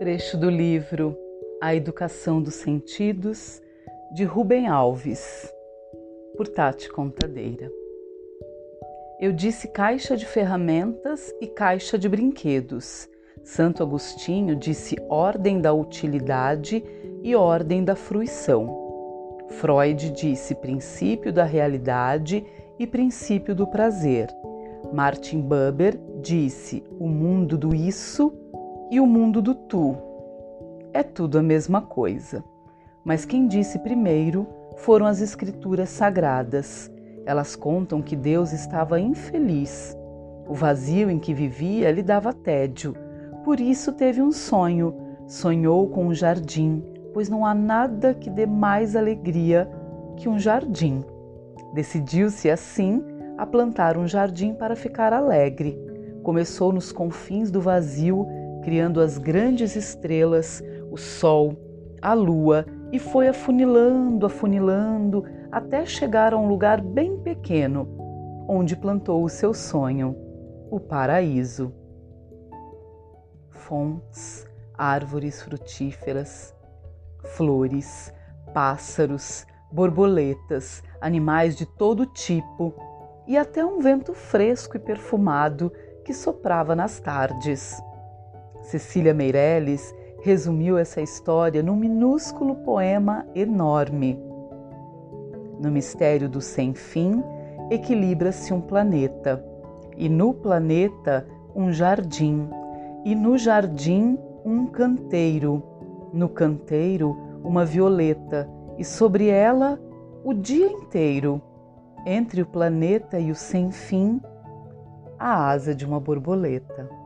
Trecho do livro A Educação dos Sentidos, de Rubem Alves, por Tati Contadeira. Eu disse caixa de ferramentas e caixa de brinquedos. Santo Agostinho disse ordem da utilidade e ordem da fruição. Freud disse princípio da realidade e princípio do prazer. Martin Buber disse o mundo do isso e o mundo do tu. É tudo a mesma coisa. Mas quem disse primeiro foram as escrituras sagradas. Elas contam que Deus estava infeliz. O vazio em que vivia lhe dava tédio. Por isso teve um sonho. Sonhou com um jardim, pois não há nada que dê mais alegria que um jardim. Decidiu-se assim a plantar um jardim para ficar alegre. Começou nos confins do vazio criando as grandes estrelas, o Sol, a Lua, e foi afunilando, afunilando, até chegar a um lugar bem pequeno, onde plantou o seu sonho, o paraíso. Fontes, árvores frutíferas, flores, pássaros, borboletas, animais de todo tipo e até um vento fresco e perfumado que soprava nas tardes. Cecília Meirelles resumiu essa história num minúsculo poema enorme. No mistério do sem fim, equilibra-se um planeta, e no planeta um jardim, e no jardim um canteiro, no canteiro uma violeta, e sobre ela o dia inteiro, entre o planeta e o sem fim, a asa de uma borboleta.